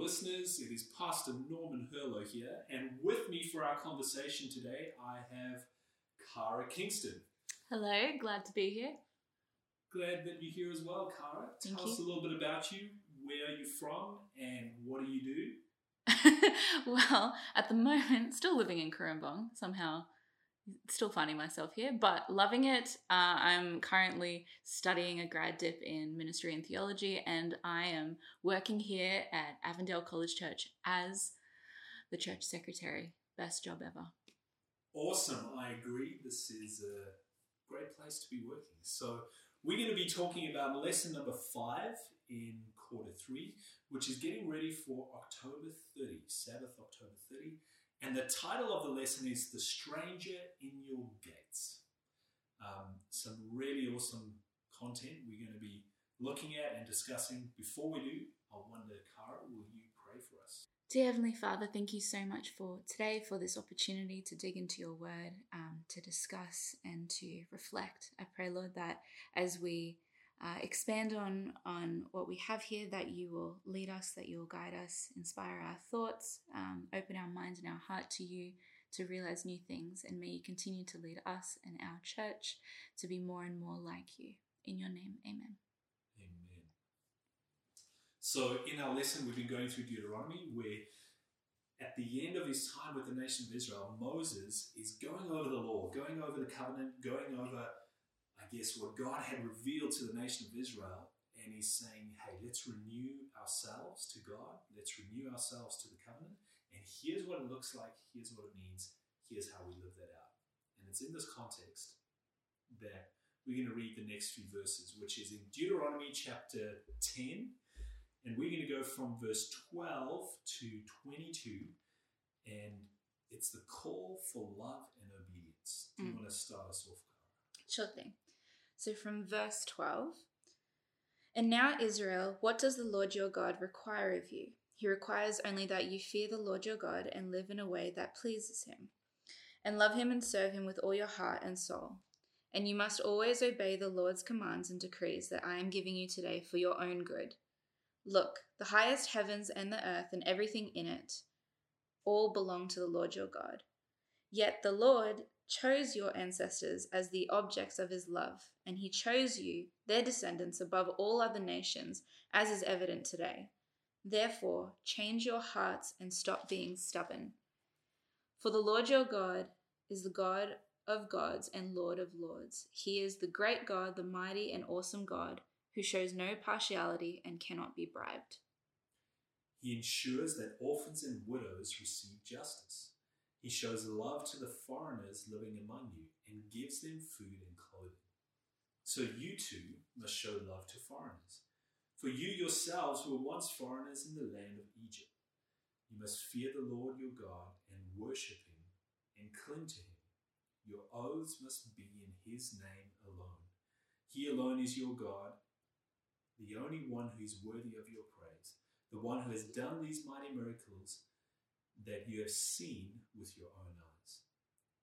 listeners. It is Pastor Norman Hurlo here, and with me for our conversation today, I have Cara Kingston. Hello, glad to be here. Glad that you're here as well, Cara. Tell Thank us a little bit about you. Where are you from, and what do you do? well, at the moment, still living in Cooranbong, somehow still finding myself here, but loving it. Uh, I'm currently studying a grad dip in ministry and theology, and I am working here at Avondale College Church as the church secretary. Best job ever. Awesome. I agree. This is a great place to be working. So, we're going to be talking about lesson number five in quarter three, which is getting ready for October 30, Sabbath, October 30. And the title of the lesson is The Stranger in Your Gates. Um, some really awesome content we're going to be looking at and discussing. Before we do, I wonder, Cara, will you pray for us? Dear Heavenly Father, thank you so much for today, for this opportunity to dig into your word, um, to discuss and to reflect. I pray, Lord, that as we uh, expand on, on what we have here, that you will lead us, that you will guide us, inspire our thoughts, um, open our minds and our heart to you to realize new things. And may you continue to lead us and our church to be more and more like you. In your name, amen. Amen. So, in our lesson, we've been going through Deuteronomy, where at the end of his time with the nation of Israel, Moses is going over the law, going over the covenant, going over, guess, what God had revealed to the nation of Israel. And he's saying, hey, let's renew ourselves to God, let's renew ourselves to the covenant. And here's what it looks like, here's what it means, here's how we live that out. And it's in this context that we're going to read the next few verses, which is in Deuteronomy chapter 10. And we're going to go from verse 12 to 22. And it's the call for love and obedience. Do you Mm. want to start us off, Cara? Sure thing. So from verse 12 And now, Israel, what does the Lord your God require of you? He requires only that you fear the Lord your God and live in a way that pleases him, and love him and serve him with all your heart and soul. And you must always obey the Lord's commands and decrees that I am giving you today for your own good. Look, the highest heavens and the earth and everything in it all belong to the Lord your God. Yet the Lord chose your ancestors as the objects of his love, and he chose you, their descendants, above all other nations, as is evident today. Therefore, change your hearts and stop being stubborn. For the Lord your God is the God of gods and Lord of lords. He is the great God, the mighty and awesome God, who shows no partiality and cannot be bribed. He ensures that orphans and widows receive justice. He shows love to the foreigners living among you and gives them food and clothing. So you too must show love to foreigners. For you yourselves were once foreigners in the land of Egypt. You must fear the Lord your God and worship him and cling to him. Your oaths must be in his name alone. He alone is your God, the only one who is worthy of your praise the one who has done these mighty miracles that you have seen with your own eyes.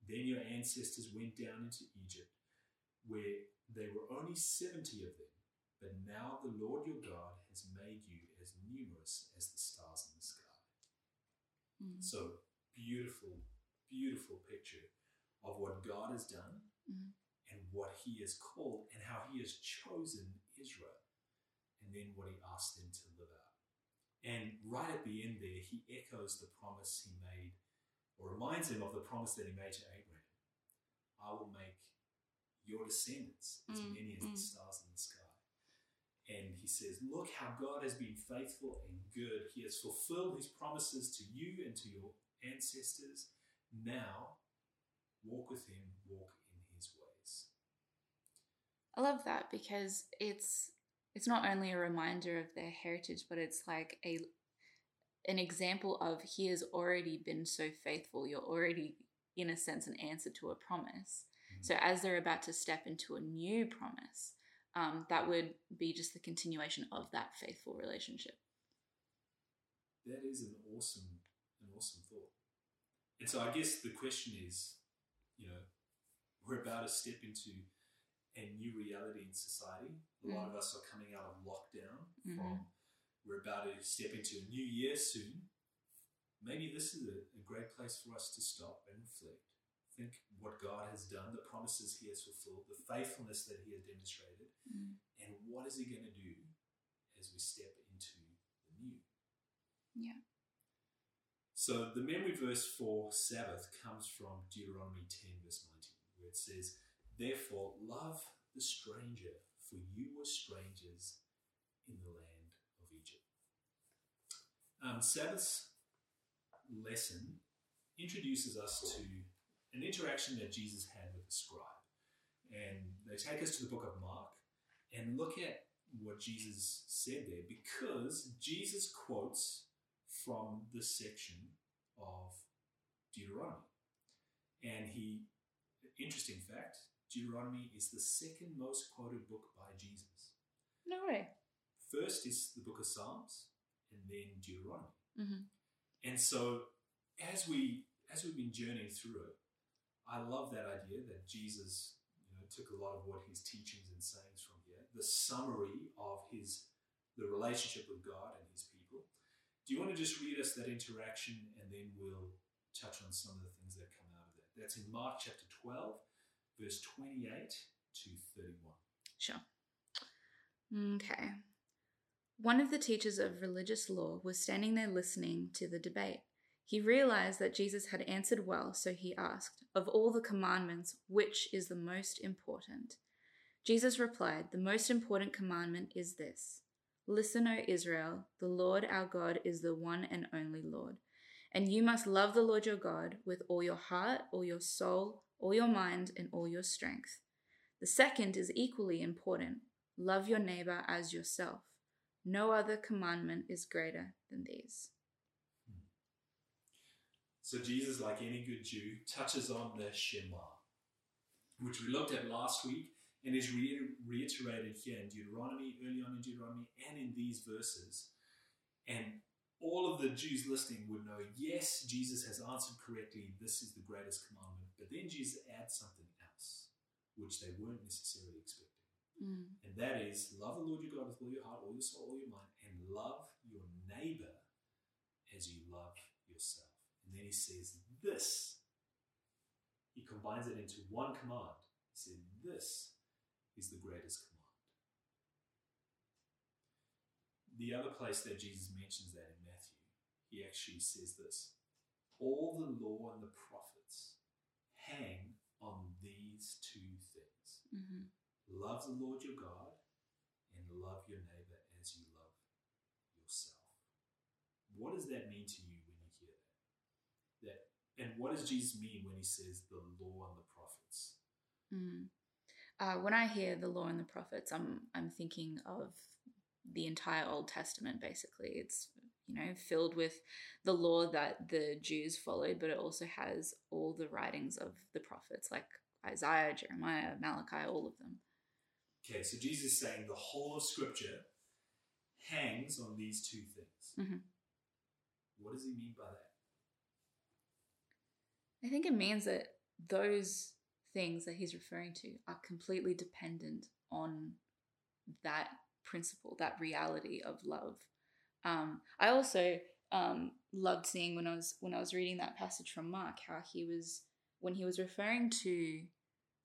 Then your ancestors went down into Egypt, where there were only 70 of them, but now the Lord your God has made you as numerous as the stars in the sky. Mm. So, beautiful, beautiful picture of what God has done Mhm. and what He has called and how He has chosen Israel, and then what He asked them to live out. And right at the end there, He echoes the promise He made, or reminds him of the promise that He made to Abraham I will make your descendants as Mm, many as mm. the stars in the sky. And he says, Look how God has been faithful and good. He has fulfilled his promises to you and to your ancestors. Now, walk with him, walk in his ways. I love that because it's it's not only a reminder of their heritage, but it's like a an example of he has already been so faithful. You're already, in a sense, an answer to a promise. Mhm. So as they're about to step into a new promise, um, that would be just the continuation of that faithful relationship. That is an awesome, an awesome thought. And so I guess the question is, you know, we're about to step into a new reality in society. A lot of us are coming out of lockdown from we're about to step into a new year soon. Maybe this is a, a great place for us to stop and reflect. Think what God has done, the promises He has fulfilled, the faithfulness that He has demonstrated, Mm. and what is He going to do as we step into the new. Yeah. So the memory verse for Sabbath comes from Deuteronomy 10, verse 19, where it says, Therefore, love the stranger, for you were strangers in the land of Egypt. Um, Sabbath's lesson introduces us to an interaction that Jesus had with the scribe. And they take us to the book of Mark and look at what Jesus said there because Jesus quotes from the section of Deuteronomy. And he, interesting fact, Deuteronomy is the second most quoted book by Jesus. No way. First is the book of Psalms, and then Deuteronomy. Mm-hmm. And so, as we as we've been journeying through it, I love that idea that Jesus, you know, took a lot of what his teachings and sayings from here, the summary of his the relationship with God and his people. Do you want to just read us that interaction, and then we'll touch on some of the things that come out of that? That's in Mark chapter twelve, verse twenty-eight to thirty-one. Sure. Okay. One of the teachers of religious law was standing there listening to the debate. He realized that Jesus had answered well, so he asked, Of all the commandments, which is the most important? Jesus replied, The most important commandment is this Listen, O Israel, the Lord our God is the one and only Lord. And you must love the Lord your God with all your heart, all your soul, all your mind, and all your strength. The second is equally important love your neighbor as yourself. No other commandment is greater than these. So Jesus, like any good Jew, touches on the Shema, which we looked at last week and is reiterated here in Deuteronomy, early on in Deuteronomy, and in these verses. And all of the Jews listening would know, yes, Jesus has answered correctly. This is the greatest commandment. But then Jesus adds something else, which they weren't necessarily expecting. Mm. And that is love the Lord your God with all your heart, all your soul, all your mind, and love your neighbor as you love yourself. And then he says this. He combines it into one command. He said, This is the greatest command. The other place that Jesus mentions that in Matthew, he actually says this All the law and the prophets hang on these two things hmm love the Lord your God and love your neighbor as you love yourself. What does that mean to you when you hear that? That and what does Jesus mean when he says the law and the prophets? Mm. Uh, when I hear the law and the prophets, I'm I'm thinking of the entire Old Testament. Basically, it's you know filled with the law that the Jews followed, but it also has all the writings of the prophets, like Isaiah, Jeremiah, Malachi, all of them. Okay, so Jesus is saying the whole of Scripture hangs on these two things. Mhm. What does he mean by that? I think it means that those things that he's referring to are completely dependent on that principle, that reality of love. Um, I also um, loved seeing when I was when I was reading that passage from Mark how he was when he was referring to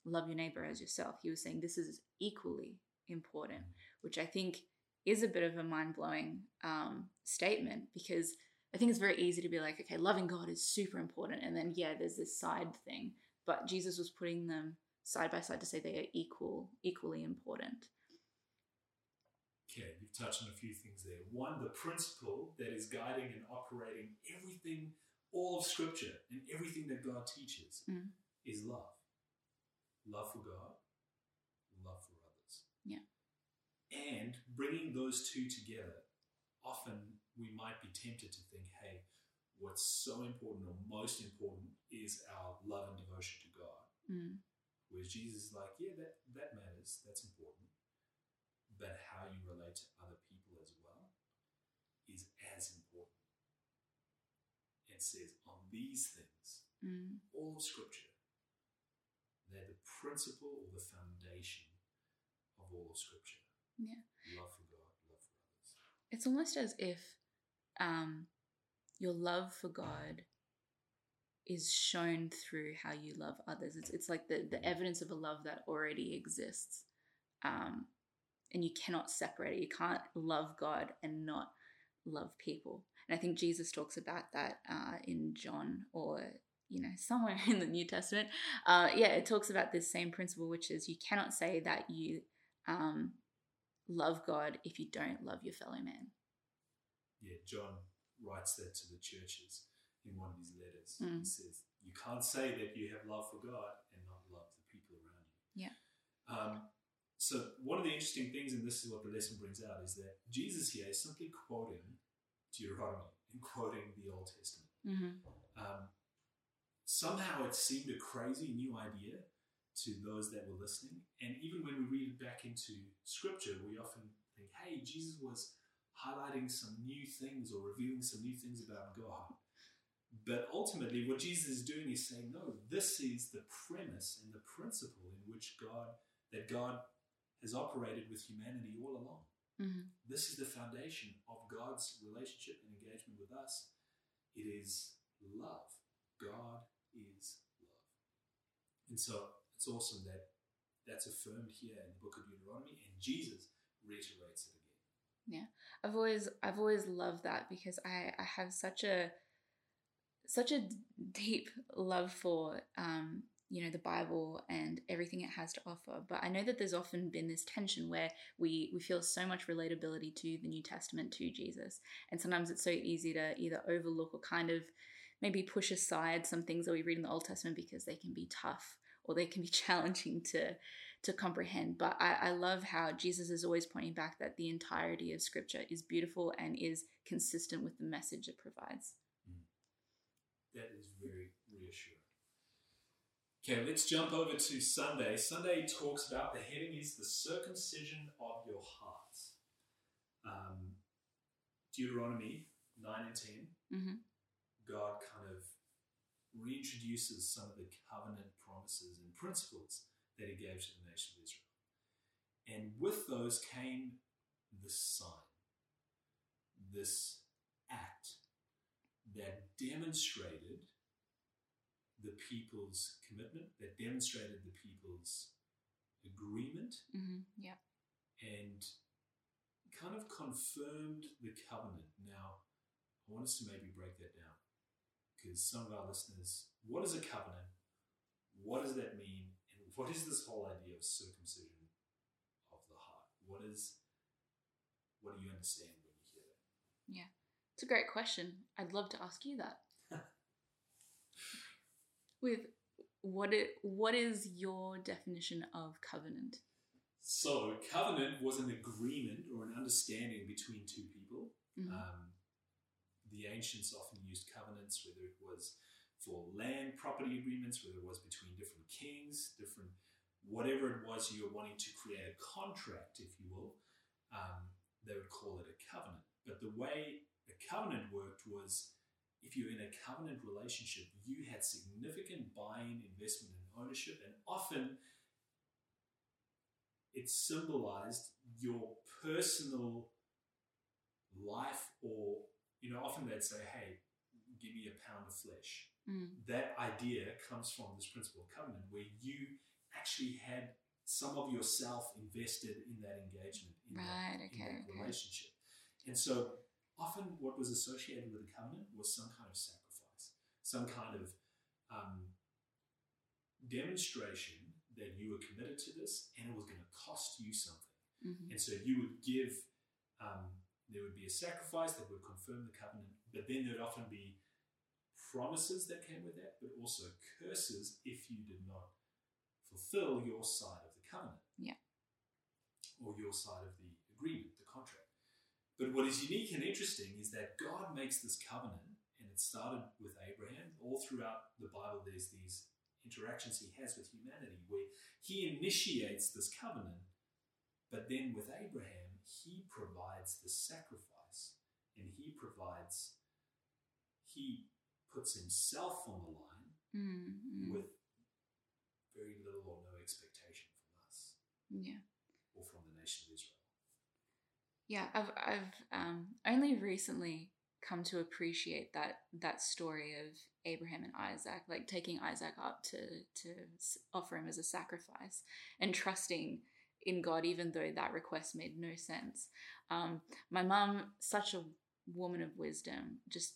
love your neighbor as yourself. He was saying this is equally important, which I think is a bit of a mind blowing um, statement because I think it's very easy to be like, okay, loving God is super important. And then, yeah, there's this side thing. But Jesus was putting them side by side to say they are equal, equally important. Okay, you've touched on a few things there. One, the principle that is guiding and operating everything, all of Scripture, and everything that God teaches Mm. is love. Love for God, love for others. Yeah. And bringing those two together, often we might be tempted to think, hey, what's so important or most important is our love and devotion to God. Mm. Whereas Jesus is like, yeah, that, that matters, that's important. But how you relate to other people as well is as important. It says, on these things, Mm. all of Scripture, they're the principle or the foundation of all of Scripture. Yeah. Love for God, love for others. it's almost as if um, your love for God is shown through how you love others. It's it's like the the evidence of a love that already exists, um, and you cannot separate it. You can't love God and not love people. And I think Jesus talks about that uh, in John or you know somewhere in the New Testament. Uh, yeah, it talks about this same principle, which is you cannot say that you um, love God if you don't love your fellow man. Yeah, John writes that to the churches in one of his letters. Mm. He says, You can't say that you have love for God and not love the people around you. Yeah. Um, so, one of the interesting things, and this is what the lesson brings out, is that Jesus here is simply quoting Deuteronomy and quoting the Old Testament. Mm-hmm. Um, somehow it seemed a crazy new idea to those that were listening. And even when we read it back into scripture, we often think, hey, Jesus was highlighting some new things or revealing some new things about God. But ultimately, what Jesus is doing is saying, no, this is the premise and the principle in which God, that God has operated with humanity all along. Mm-hmm. This is the foundation of God's relationship and engagement with us. It is love. God is love. And so it's awesome that that's affirmed here in the book of Deuteronomy, and Jesus reiterates it again. Yeah. I've always I've always loved that because I I have such a such a deep love for um you know the Bible and everything it has to offer. But I know that there's often been this tension where we we feel so much relatability to the New Testament to Jesus, and sometimes it's so easy to either overlook or kind of maybe push aside some things that we read in the Old Testament because they can be tough or they can be challenging to to comprehend. But I, I love how Jesus is always pointing back that the entirety of Scripture is beautiful and is consistent with the message it provides. Mm. That is very reassuring. Okay, let's jump over to Sunday. Sunday talks about the heading is the circumcision of your hearts. Um, Deuteronomy 9 and 10, Mm-hmm. God kind of reintroduces some of the covenant promises and principles that he gave to the nation of Israel. And with those came this sign, this act that demonstrated the people's commitment, that demonstrated the people's agreement, Mm-hmm. Yeah. and kind of confirmed the covenant. Now, I want us to maybe break that down because some of our listeners, what is a covenant? What does that mean? And what is this whole idea of circumcision of the heart? What is, what do you understand when you hear that? Yeah, it's a great question. I'd love to ask you that. With what it what is your definition of covenant? So, covenant was an agreement or an understanding between two people. Mhm. Um, the ancients often used covenants, whether it was for land property agreements, whether it was between different kings, different whatever it was you were wanting to create a contract, if you will, um, they would call it a covenant. But the way a covenant worked was if you're in a covenant relationship, you had significant buy-in, investment, and ownership, and often it symbolized your personal life or you know often they'd say hey give me a pound of flesh Mm. that idea comes from this principle of covenant where you actually had some of yourself invested in that engagement in Right, that, in okay, that okay. relationship and so often what was associated with a covenant was some kind of sacrifice some kind of um, demonstration that you were committed to this and it was going to cost you something Mhm. and so you would give, um, there would be a sacrifice that would confirm the covenant, but then there'd often be promises that came with that, but also curses if you did not fulfill your side of the covenant. Yeah. Or your side of the agreement, the. But what is unique and interesting is that God makes this covenant, and it started with Abraham. All throughout the Bible, there's these interactions he has with humanity where he initiates this covenant but then with Abraham, he provides the sacrifice and he provides, he puts himself on the line Mm, mm. with very little or no expectation from us Yeah. or from the nation of Israel. Yeah, I've I've um, only recently come to appreciate that that story of Abraham and Isaac, like taking Isaac up to to offer him as a sacrifice and trusting in God, even though that request made no sense. Um, my mom, such a woman of wisdom, just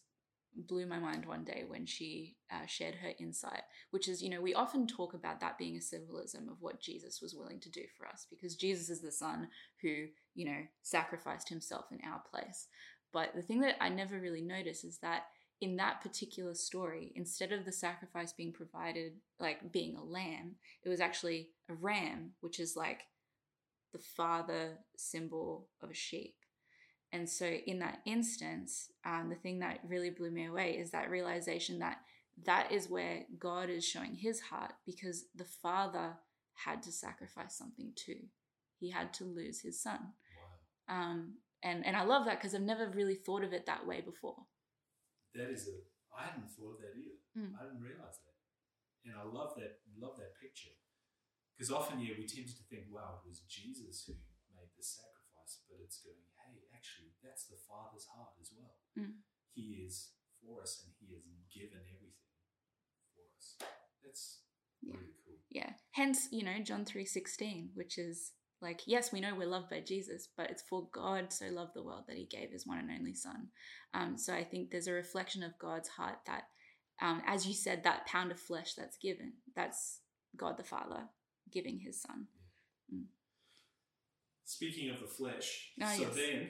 blew my mind one day when she uh, shared her insight, which is, you know, we often talk about that being a symbolism of what Jesus was willing to do for us because Jesus is the son who, you know, sacrificed himself in our place. But the thing that I never really noticed is that in that particular story, instead of the sacrifice being provided, like being a lamb, it was actually a ram, which is like the father symbol of a sheep. And so, in that instance, um, the thing that really blew me away is that realization that that is where God is showing his heart because the father had to sacrifice something too. He had to lose his son. Wow. Um, and, and I love that because I've never really thought of it that way before. That is a, I hadn't thought of that either. Mm. I didn't realize that. And I love that, love that picture. Because often, yeah, we tend to think, wow, it was Jesus who made the sacrifice, but it's going, that's the Father's heart as well. Mm. He is for us and He has given everything for us. That's yeah. really cool. Yeah. Hence, you know, John 3.16, which is like, yes, we know we're loved by Jesus, but it's for God so loved the world that he gave his one and only son. Um, so I think there's a reflection of God's heart that, um, as you said, that pound of flesh that's given, that's God the Father giving his son. Mm. Speaking of the flesh, oh, so yes. then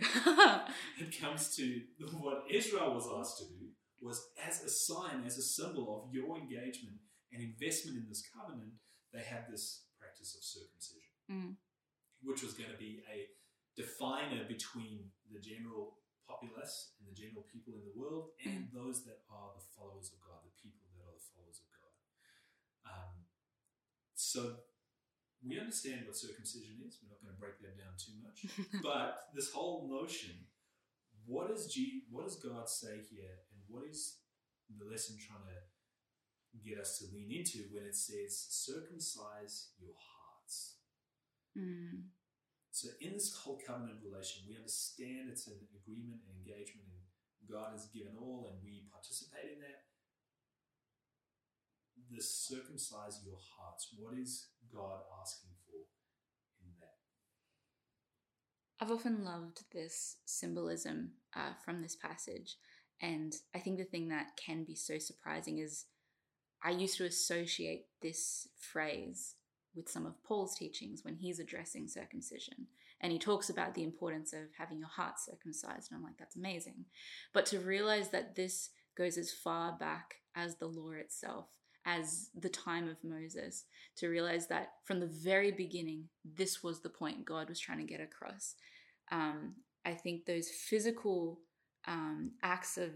it comes to what Israel was asked to do was as a sign, as a symbol of your engagement and investment in this covenant, they had this practice of circumcision, mm. which was going to be a definer between the general populace and the general people in the world and mm. those that are the followers of God, the people that are the followers of God. Um, so we understand what circumcision is. We're not going to break that down too much. but this whole notion, what does G, what does God say here, and what is the lesson trying to get us to lean into when it says circumcise your hearts? Mm. So in this whole covenant relation, we understand it's an agreement and engagement, and God has given all, and we participate in that the circumcise your hearts. What is God asking for in that? I've often loved this symbolism uh, from this passage. And I think the thing that can be so surprising is I used to associate this phrase with some of Paul's teachings when he's addressing circumcision. And he talks about the importance of having your heart circumcised. And I'm like, that's amazing. But to realize that this goes as far back as the law itself as the time of Moses to realize that from the very beginning, this was the point God was trying to get across. Um, I think those physical um, acts of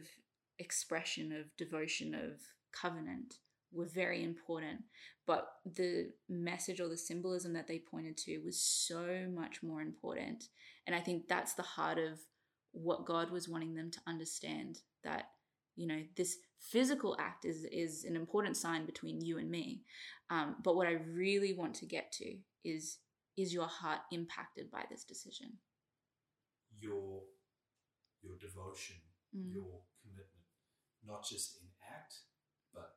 expression, of devotion, of covenant were very important, but the message or the symbolism that they pointed to was so much more important. And I think that's the heart of what God was wanting them to understand that you know this physical act is is an important sign between you and me um, but what i really want to get to is is your heart impacted by this decision your your devotion mm. your commitment not just in act but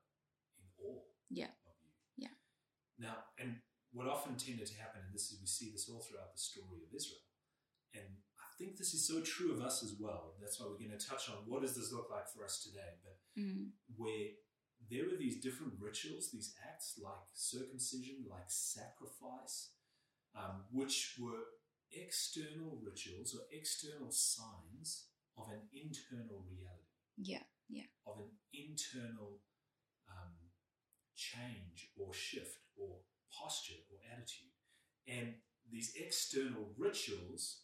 in all yeah. of you yeah now and what often tended to happen and this is we see this all throughout the story of israel and think this is so true of us as well. That's why we're going to touch on what does this look like for us today. But mm. where there were these different rituals, these acts like circumcision, like sacrifice, um, which were external rituals or external signs of an internal reality. Yeah, yeah. Of an internal um, change or shift or posture or attitude. And these external rituals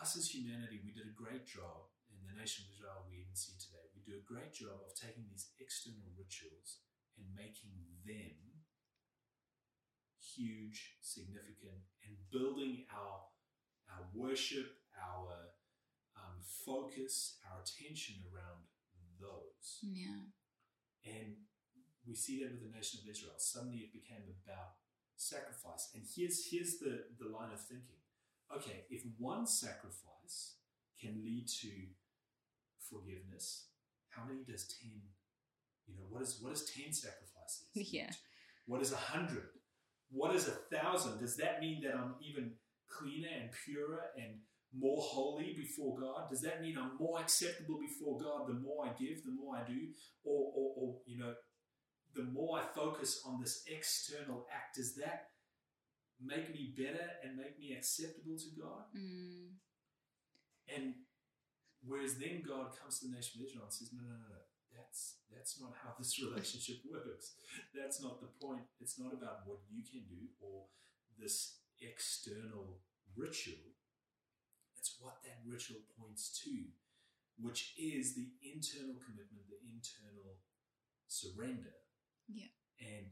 us as humanity, we did a great job in the nation of Israel, we even see today, we do a great job of taking these external rituals and making them huge, significant, and building our, our worship, our um, focus, our attention around those. Yeah. And we see that with the nation of Israel. Suddenly it became about sacrifice. And here's, here's the, the line of thinking okay, if one sacrifice can lead to forgiveness, how many does 10, you know, what is, what is 10 sacrifices? Yeah. What is a hundred? What is a thousand? Does that mean that I'm even cleaner and purer and more holy before God? Does that mean I'm more acceptable before God the more I give, the more I do? Or, or, or you know, the more I focus on this external act, does that make me better and make me acceptable to God? Mm. And whereas then God comes to the nation of Israel and says, no, no, no, no, that's that's not how this relationship works. That's not the point. It's not about what you can do or this external ritual. It's what that ritual points to, which is the internal commitment, the internal surrender. Yeah. And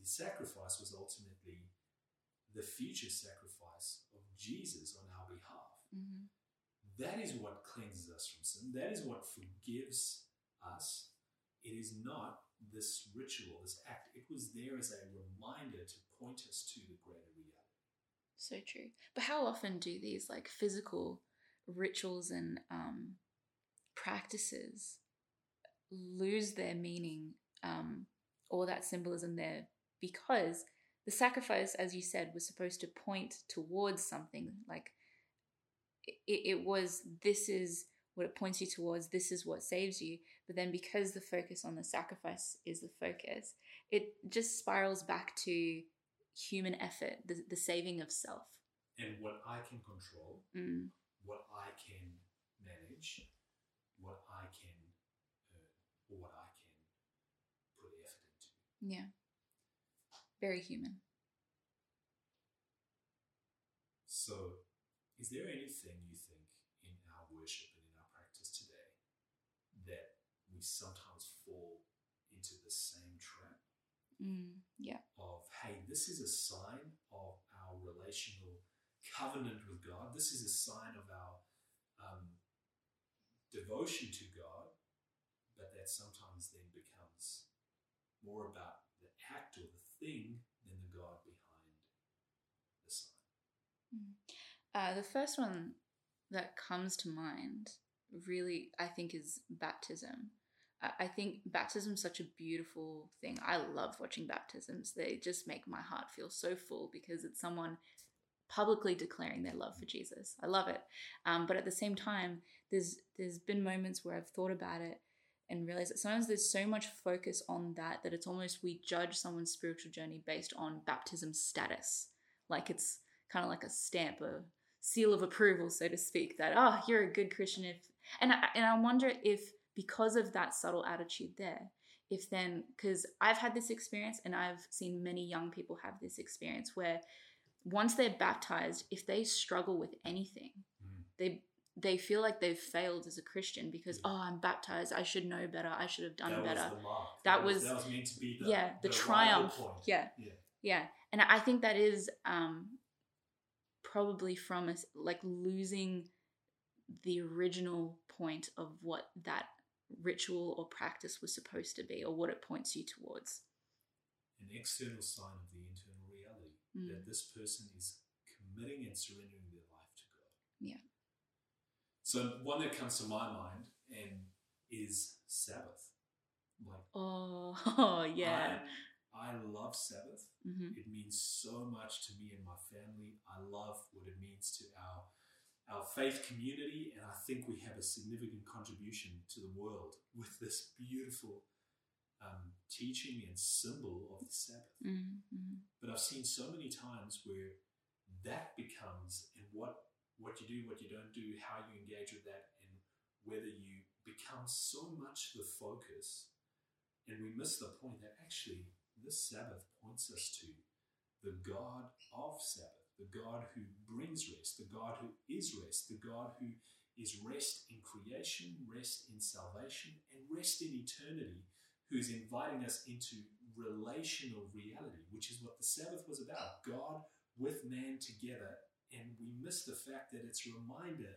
the sacrifice was ultimately the future sacrifice of Jesus on our behalf. hmm That is what cleanses us from sin. That is what forgives us. It is not this ritual, this act. It was there as a reminder to point us to the greater reality. So true. But how often do these like physical rituals and um, practices lose their meaning um, or that symbolism there because the sacrifice, as you said, was supposed to point towards something like it, it was this is what it points you towards, this is what saves you. But then because the focus on the sacrifice is the focus, it just spirals back to human effort, the, the saving of self. And what I can control, Mm. what I can manage, what I can earn, or what I can put effort into. Yeah. Very human. So, is there anything you think in our worship and in our practice today that we sometimes fall into the same trap Mm. Yeah. of, hey, this is a sign of our relational covenant with God. This is a sign of our um, devotion to God, but that sometimes then becomes more about the act or the thing than the God behind the sign. Uh, the first one that comes to mind really, I think, is baptism. I- I think baptism is such a beautiful thing. I love watching baptisms. They just make my heart feel so full because it's someone publicly declaring their love for Jesus. I love it. Um, but at the same time, there's there's been moments where I've thought about it and realize that sometimes there's so much focus on that that it's almost we judge someone's spiritual journey based on baptism status. Like it's kind of like a stamp, a seal of approval, so to speak, that oh, you're a good Christian if and I, and I wonder if because of that subtle attitude there, if then because I've had this experience and I've seen many young people have this experience where once they're baptized, if they struggle with anything, Mm. they they feel like they've failed as a Christian because oh, I'm baptized, I should know better, I should have done that better. was the mark. That was- that was meant to be the yeah, the rival triumph. point. Yeah. yeah. Yeah, and I think that is um, probably from us like losing the original point of what that ritual or practice was supposed to be, or what it points you towards. An external sign of the internal reality Mm. that this person is committing and surrendering their life to God. Yeah. So one that comes to my mind and is Sabbath. Like Oh, yeah. I, I love Sabbath. hmm It means so much to me and my family. I love what it means to our our faith community, and I think we have a significant contribution to the world with this beautiful um, teaching and symbol of the Sabbath. hmm But I've seen so many times where that becomes and what what you do, what you don't do, how you engage with that, and whether you become so much the focus, and we miss the point that actually this Sabbath points us to the God of Sabbath, the God who brings rest, the God who is rest, the God who is rest in creation, rest in salvation, and rest in eternity, who's inviting us into relational reality, which is what the Sabbath was about God with man together. And we miss the fact that it's a reminder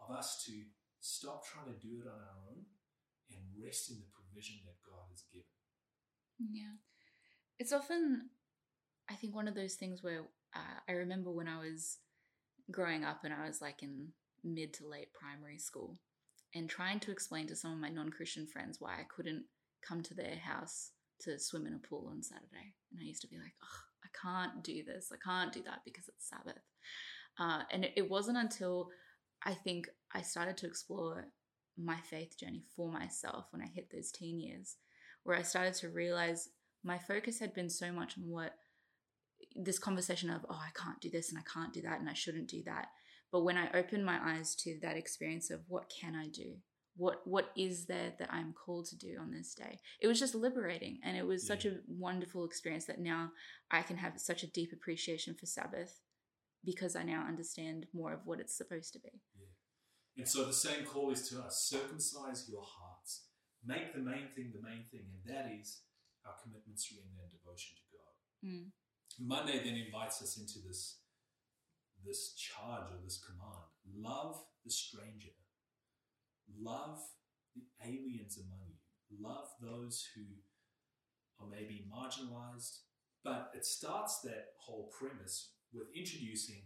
of us to stop trying to do it on our own and rest in the provision that God has given. Yeah. It's often, I think, one of those things where uh, I remember when I was growing up and I was like in mid to late primary school and trying to explain to some of my non Christian friends why I couldn't come to their house to swim in a pool on Saturday. And I used to be like, oh, can't do this. I can't do that because it's Sabbath. Uh, and it, it wasn't until I think I started to explore my faith journey for myself when I hit those teen years, where I started to realize my focus had been so much on what this conversation of, oh, I can't do this and I can't do that and I shouldn't do that. But when I opened my eyes to that experience of what can I do? What what is there that I'm called to do on this day? It was just liberating and it was yeah. such a wonderful experience that now I can have such a deep appreciation for Sabbath because I now understand more of what it's supposed to be. Yeah. And so the same call is to us circumcise your hearts, make the main thing the main thing, and that is our commitment, surrender, and devotion to God. Mm. Monday then invites us into this, this charge or this command love the stranger, love the aliens among you, love those who are maybe marginalized. But it starts that whole premise with introducing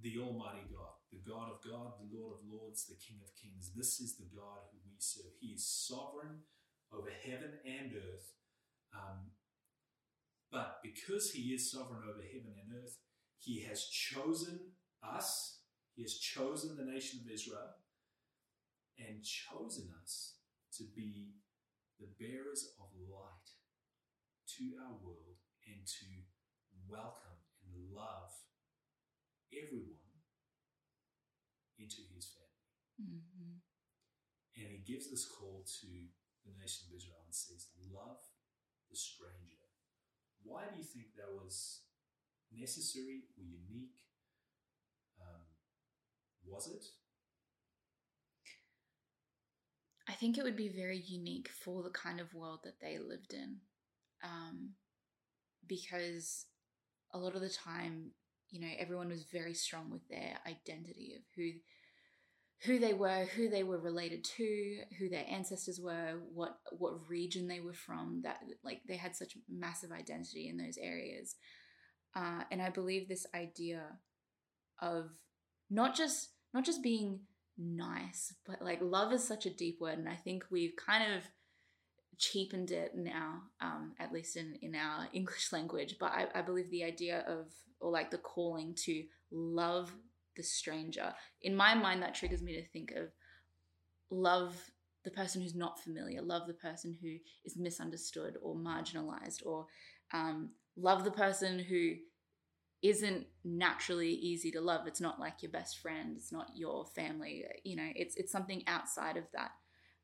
the Almighty God, the God of God, the Lord of Lords, the King of Kings. This is the God who we serve. He is sovereign over heaven and earth. Um, but because He is sovereign over heaven and earth, He has chosen us, He has chosen the nation of Israel, and chosen us to be the bearers of light to our world and to welcome and love everyone into his family. Mm-hmm. And he gives this call to the nation of Israel and says, Love the stranger. Why do you think that was necessary or unique? Um, was it? I think it would be very unique for the kind of world that they lived in. Um, because a lot of the time you know everyone was very strong with their identity of who who they were, who they were related to, who their ancestors were, what what region they were from. That like they had such massive identity in those areas, uh, and I believe this idea of not just not just being nice, but like love is such a deep word, and I think we've kind of cheapened it now, um, at least in in our English language. But I, I believe the idea of or like the calling to love the stranger. In my mind, that triggers me to think of love the person who's not familiar, love the person who is misunderstood or marginalized, or um, love the person who isn't naturally easy to love. It's not like your best friend, it's not your family. You know, it's it's something outside of that.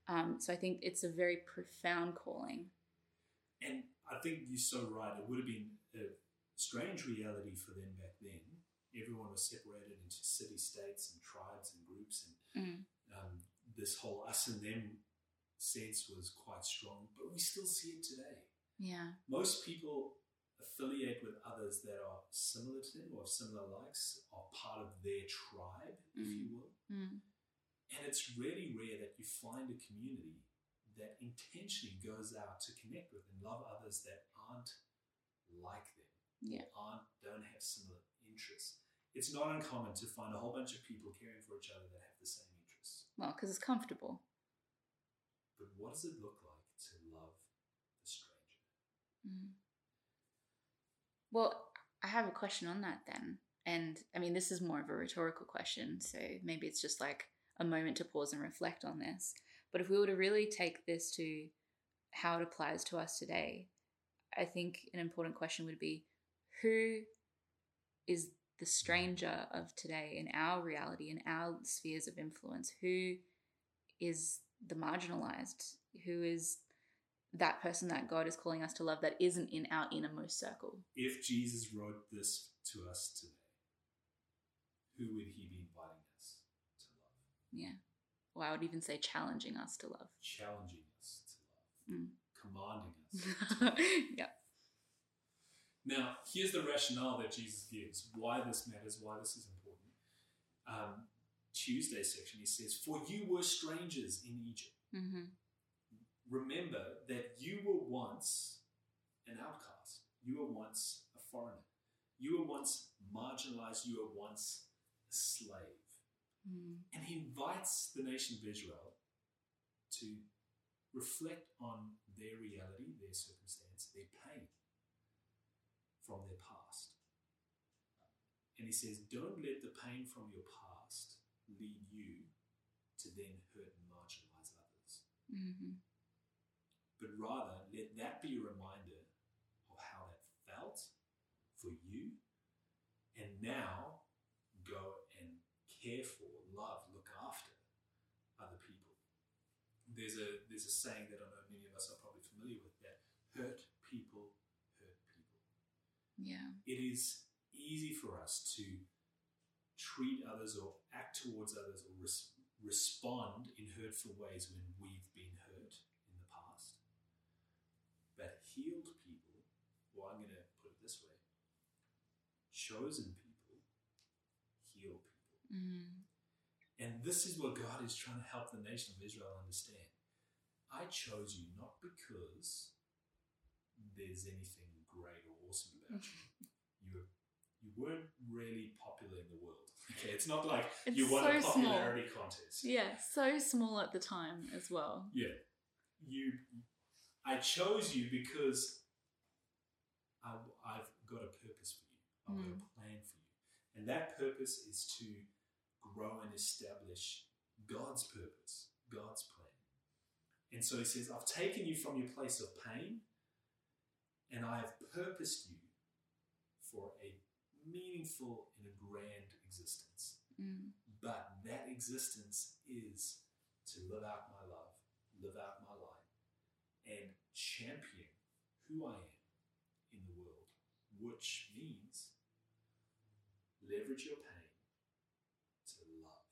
Um, so I think it's a very profound calling. And I think you're so right. It would have been a strange reality for them back then. Everyone was separated into city states and tribes and groups, and mm. um, this whole us and them sense was quite strong. But we still see it today. Yeah. Most people affiliate with others that are similar to them or similar likes, are part of their tribe, mm. if you will. Mm. And it's really rare that you find a community that intentionally goes out to connect with and love others that aren't like them yeah. aren't don't have similar interests. It's not uncommon to find a whole bunch of people caring for each other that have the same interests. Well, because it's comfortable. But what does it look like to love the stranger? Mm. Well, I have a question on that then. And I mean, this is more of a rhetorical question, so maybe it's just like a moment to pause and reflect on this. But if we were to really take this to how it applies to us today, I think an important question would be who is the stranger of today in our reality, in our spheres of influence? Who is the marginalized? Who is that person that God is calling us to love that isn't in our innermost circle? If Jesus wrote this to us today, who would he be inviting us to love? Yeah. Or I would even say challenging us to love. Challenging us to love. Mm. Commanding us. yeah. Now, here's the rationale that Jesus gives why this matters, why this is important. Um, Tuesday section, he says, For you were strangers in Egypt. Mm-hmm. Remember that you were once an outcast, you were once a foreigner, you were once marginalized, you were once a slave. Mm. And he invites the nation of Israel to reflect on their reality, their circumstance, their pain from their past. And he says, Don't let the pain from your past lead you to then hurt and marginalize others, hmm but rather let that be a reminder of how that felt for you. And now go and care for, love, look after other people. There's a there's a saying that I know many of us are probably familiar with that hurt people hurt people. Yeah. It is easy for us to treat others or act towards others or res- respond in hurtful ways when we've been hurt in the past. But healed people, or I'm going to put it this way chosen people heal people. Mm. And this is what God is trying to help the nation of Israel understand. I chose you not because there's anything great or awesome about you. You you weren't really popular in the world. Okay, it's not like It's you won a so small. popularity contest. Yeah, so small at the time as well. Yeah. You I chose you because I, I've got a purpose for you. I've got a plan for you. And that purpose is to grow and establish God's purpose, God's plan. And so he says, I've taken you from your place of pain and I have purposed you for a meaningful and a grand existence. Mm. But that existence is to live out my love, live out my light, and champion who I am in the world, which means leverage your pain to love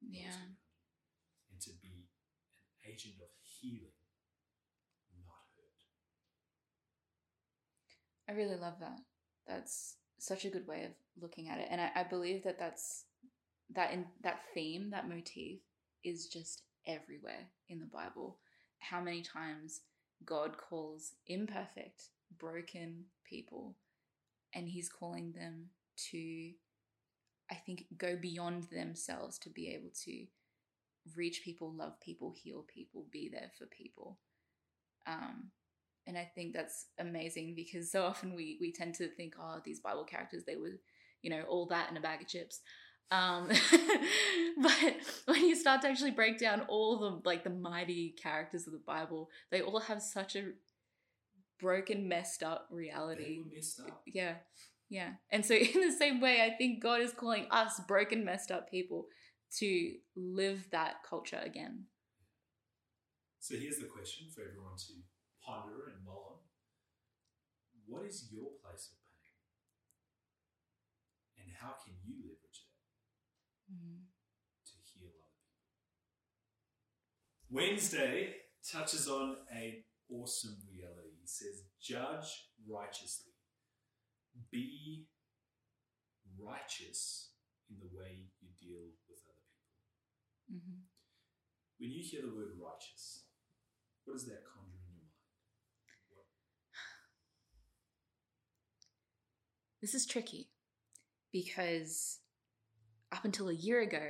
Yeah. and to be an agent of healing, not hurt. I really love that. That's such a good way of looking at it, and I, I believe that that's that in that theme, that motif, is just everywhere in the Bible. How many times God calls imperfect, broken people, and He's calling them to, I think, go beyond themselves to be able to reach people, love people, heal people, be there for people. Um, and I think that's amazing because so often we we tend to think, oh, these Bible characters, they were, you know, all that in a bag of chips. Um, but when you start to actually break down all the like the mighty characters of the Bible, they all have such a broken, messed up They reality. were messed up. Yeah, yeah. And so in the same way, I think God is calling us broken, messed up people to live that culture again. So here's the question for everyone to ponder and mull on. What is your place of pain? And how can you leverage that to heal other people? Wednesday touches on an awesome reality. He says, Judge righteously. Be righteous in the way you deal with other people. Mm-hmm. When you hear the word righteous, what does that conjure in your mind? What, This is tricky because up until a year ago,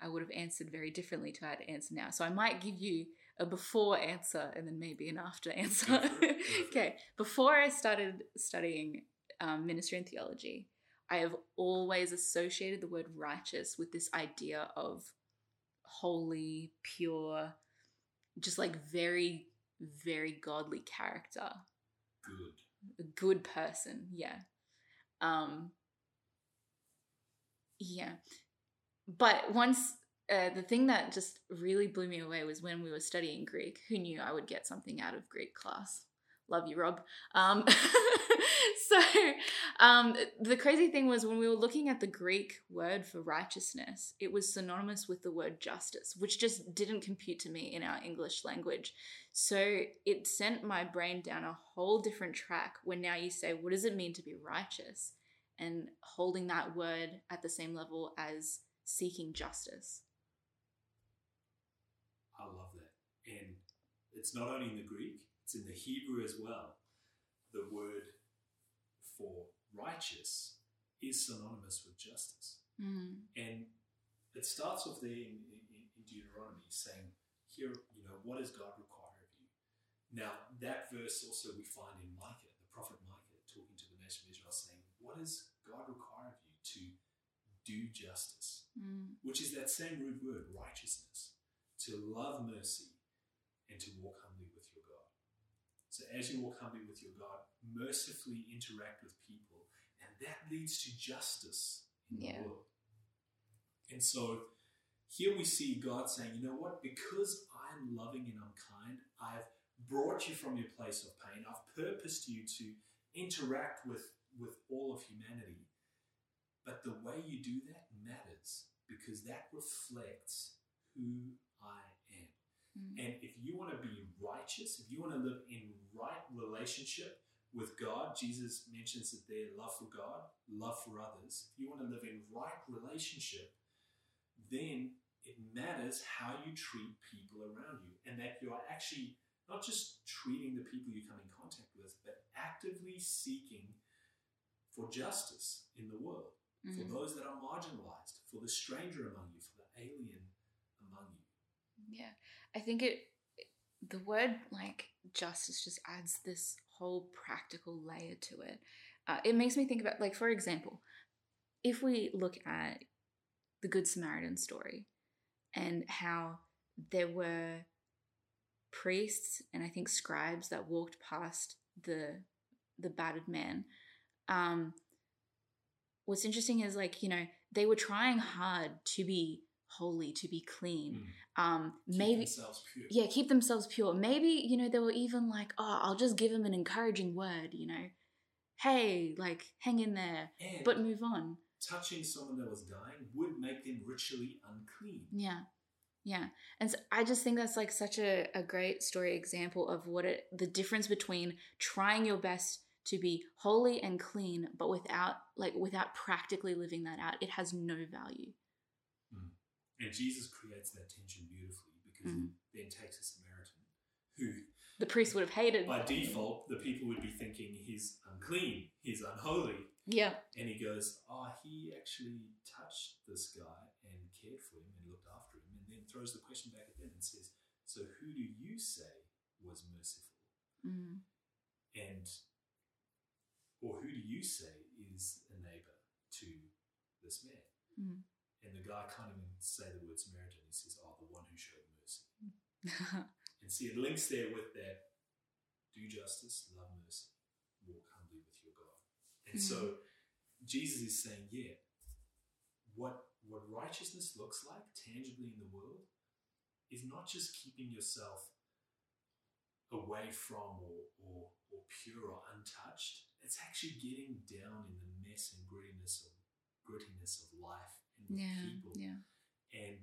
I would have answered very differently to how to answer now. So I might give you a before answer and then maybe an after answer. Go for it, go for it. okay. Before I started studying um, ministry and theology, I have always associated the word righteous with this idea of holy, pure, just like very, very godly character good. a good person yeah um yeah but once uh, the thing that just really blew me away was when we were studying greek who knew i would get something out of greek class. Love you rob. Um so um the crazy thing was when we were looking at the greek word for righteousness it was synonymous with the word justice which just didn't compute to me in our english language. So it sent my brain down a whole different track when now you say, what does it mean to be righteous? And holding that word at the same level as seeking justice. I love that. And it's not only in the Greek, it's in the Hebrew as well. The word for righteous is synonymous with justice. Mm. And it starts off there in, in, in Deuteronomy saying, here, you know, what does God require of you? Now, that verse also we find in Micah, the prophet Micah, talking to the nation of Israel, saying, what does God require of you to do justice? Mm. Which is that same root word, righteousness, to love mercy and to walk humbly with your God. So as you walk humbly with your God, mercifully interact with people, and that leads to justice in Yeah. the world. And so here we see God saying, you know what? Because I'm loving and I'm kind, I've brought you from your place of pain. I've purposed you to interact with, with all of humanity. But the way you do that matters because that reflects who I am. Mm. And if you want to be righteous, if you want to live in right relationship with God, Jesus mentions that there love for God, love for others. If you want to live in right relationship, then it matters how you treat people around you and that you're actually not just treating the people you come in contact with, but actively seeking for justice in the world, for Mm. those that are marginalized, for the stranger among you, for the alien among you. Yeah, I think it. The word like justice just adds this whole practical layer to it. Uh, it makes me think about, like, for example, if we look at the Good Samaritan story and how there were priests and I think scribes that walked past the the battered man. Um, what's interesting is like you know they were trying hard to be holy, to be clean. Um, Keep maybe themselves pure. yeah, keep themselves pure. Maybe, you know, they were even like, oh, I'll just give him an encouraging word, you know, hey, like, hang in there, And but move on. touching someone that was dying would make them ritually unclean. Yeah. Yeah. And so I just think that's like such a, a great story example of what it, the difference between trying your best to be holy and clean, but without, like, without practically living that out. It has no value. And Jesus creates that tension beautifully because Mhm. he then takes a Samaritan who, The priest would have hated. by default, the people would be thinking he's unclean, he's unholy. Yeah. And he goes, Oh, he actually touched this guy and cared for him and looked after him. And then throws the question back at them and says, So who do you say was merciful? Mm. And, or who do you say is a neighbor to this man? Mm. And the guy can't even say the word Samaritan. He says, Oh, the one who showed mercy. And see, it links there with that do justice, love mercy, walk humbly with your God. And so Jesus is saying, yeah, what, what righteousness looks like tangibly in the world is not just keeping yourself away from or, or, or pure or untouched. It's actually getting down in the mess and grittiness of grittiness of life and with yeah. people Yeah. and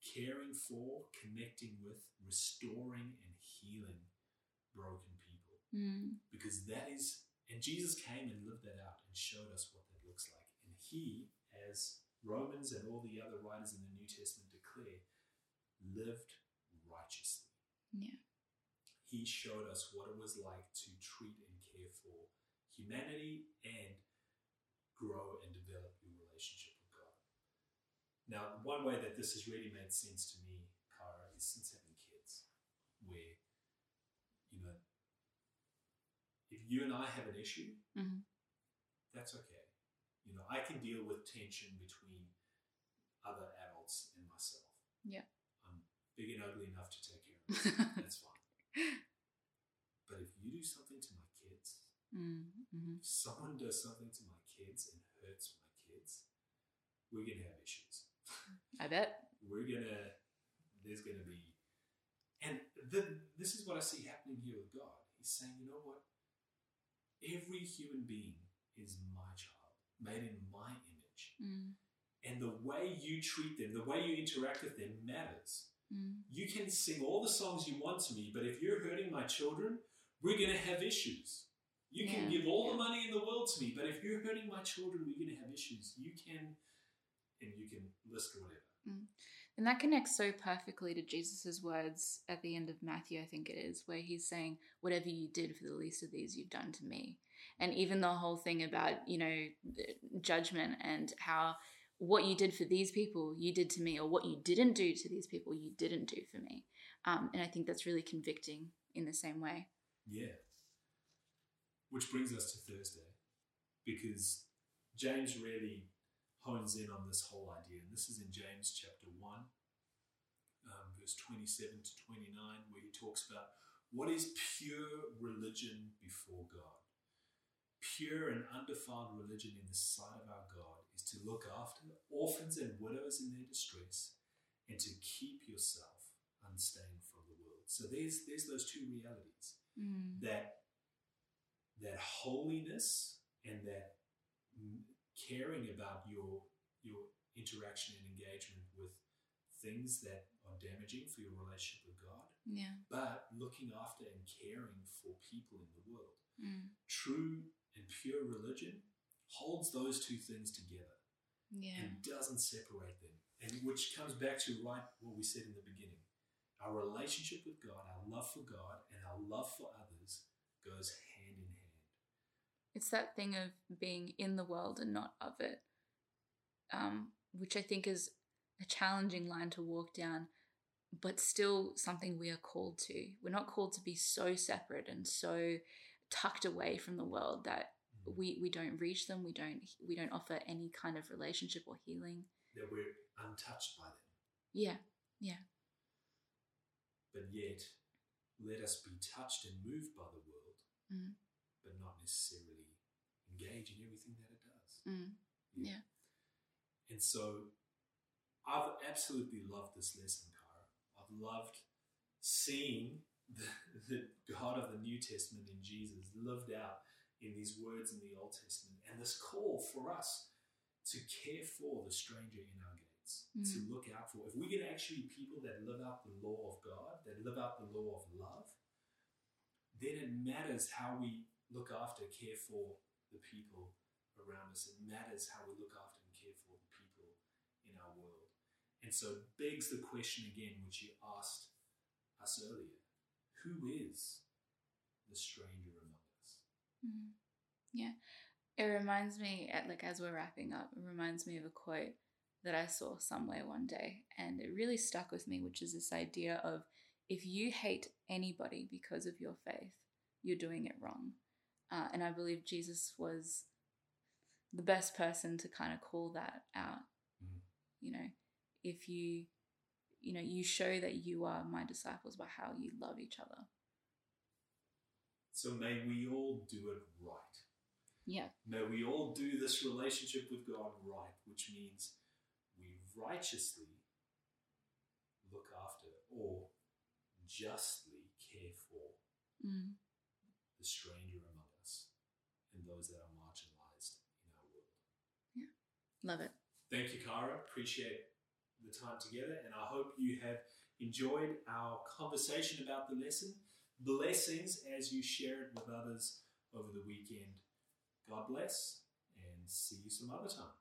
caring for, connecting with, restoring, and healing broken people. Mm. Because that is, and Jesus came and lived that out and showed us what that looks like. And he, as Romans and all the other writers in the New Testament declare, lived righteously. Yeah. He showed us what it was like to treat care for humanity and grow and develop your relationship with God. Now, one way that this has really made sense to me, Cara, is since having kids, where, you know, if you and I have an issue, Mhm. that's okay. You know, I can deal with tension between other adults and myself. Yeah. I'm big and ugly enough to take care of myself. that's fine. But if you do something to my kids, Mm. hmm if someone does something to my kids and hurts my kids, we're gonna have issues. I bet. We're gonna, there's gonna be, and the, this is what I see happening here with God. He's saying, you know what? Every human being is my child, made in my image. Mm. And the way you treat them, the way you interact with them matters. Mm. You can sing all the songs you want to me, but if you're hurting my children, we're going to have issues. You can give all yeah. the money in the world to me, but if you're hurting my children, we're going to have issues. You can, and you can list whatever. And that connects so perfectly to Jesus' words at the end of Matthew, I think it is, where he's saying, Whatever you did for the least of these, you've done to me. And even the whole thing about, you know, judgment and how what you did for these people, you did to me, or what you didn't do to these people, you didn't do for me. Um, and I think that's really convicting in the same way. Yeah. Which brings us to Thursday, because James really hones in on this whole idea. And this is in James chapter 1, um, verse 27 to 29, where he talks about what is pure religion before God. Pure and undefiled religion in the sight of our God is to look after orphans and widows in their distress and to keep yourself unstained from the world. So there's there's those two realities. Mm. That that holiness and that caring about your your interaction and engagement with things that are damaging for your relationship with God. Yeah. But looking after and caring for people in the world. Mm. True and pure religion holds those two things together Yeah. and doesn't separate them. And which comes back to right what we said in the beginning. Our relationship with God, our love for God, and our love for others goes hand in hand. It's that thing of being in the world and not of it, um, which I think is a challenging line to walk down, but still something we are called to. We're not called to be so separate and so tucked away from the world that we, we don't reach them. We don't we don't offer any kind of relationship or healing. That we're untouched by them. Yeah, yeah. But yet, let us be touched and moved by the world, Mm. But not necessarily engage in everything that it does. mm. Yeah. And so I've absolutely loved this lesson, Cara. I've loved seeing the, the God of the New Testament in Jesus lived out in these words in the Old Testament and this call for us to care for the stranger in our gates, to Mm. look out for. If we get actually people that live out the law of God, that live out the law of love, then it matters how we look after, care for the people around us. It matters how we look after and care for the people in our world. And so it begs the question again, which you asked us earlier who is the stranger among us? Mhm. Yeah. It reminds me, like, as we're wrapping up, it reminds me of a quote that I saw somewhere one day, and it really stuck with me, which is this idea of if you hate anybody because of your faith, you're doing it wrong. Uh, and I believe Jesus was the best person to kind of call that out. Mhm. You know, if you, you know, you show that you are my disciples by how you love each other. So may we all do it right. Yeah. May we all do this relationship with God right, which means we righteously look after or justly care for Mm. the stranger among us and those that are marginalized in our world. Love it. Thank you, Kara. Appreciate the time together, and I hope you have enjoyed our conversation about the lesson. Blessings as you share it with others over the weekend. God bless, and see you some other time.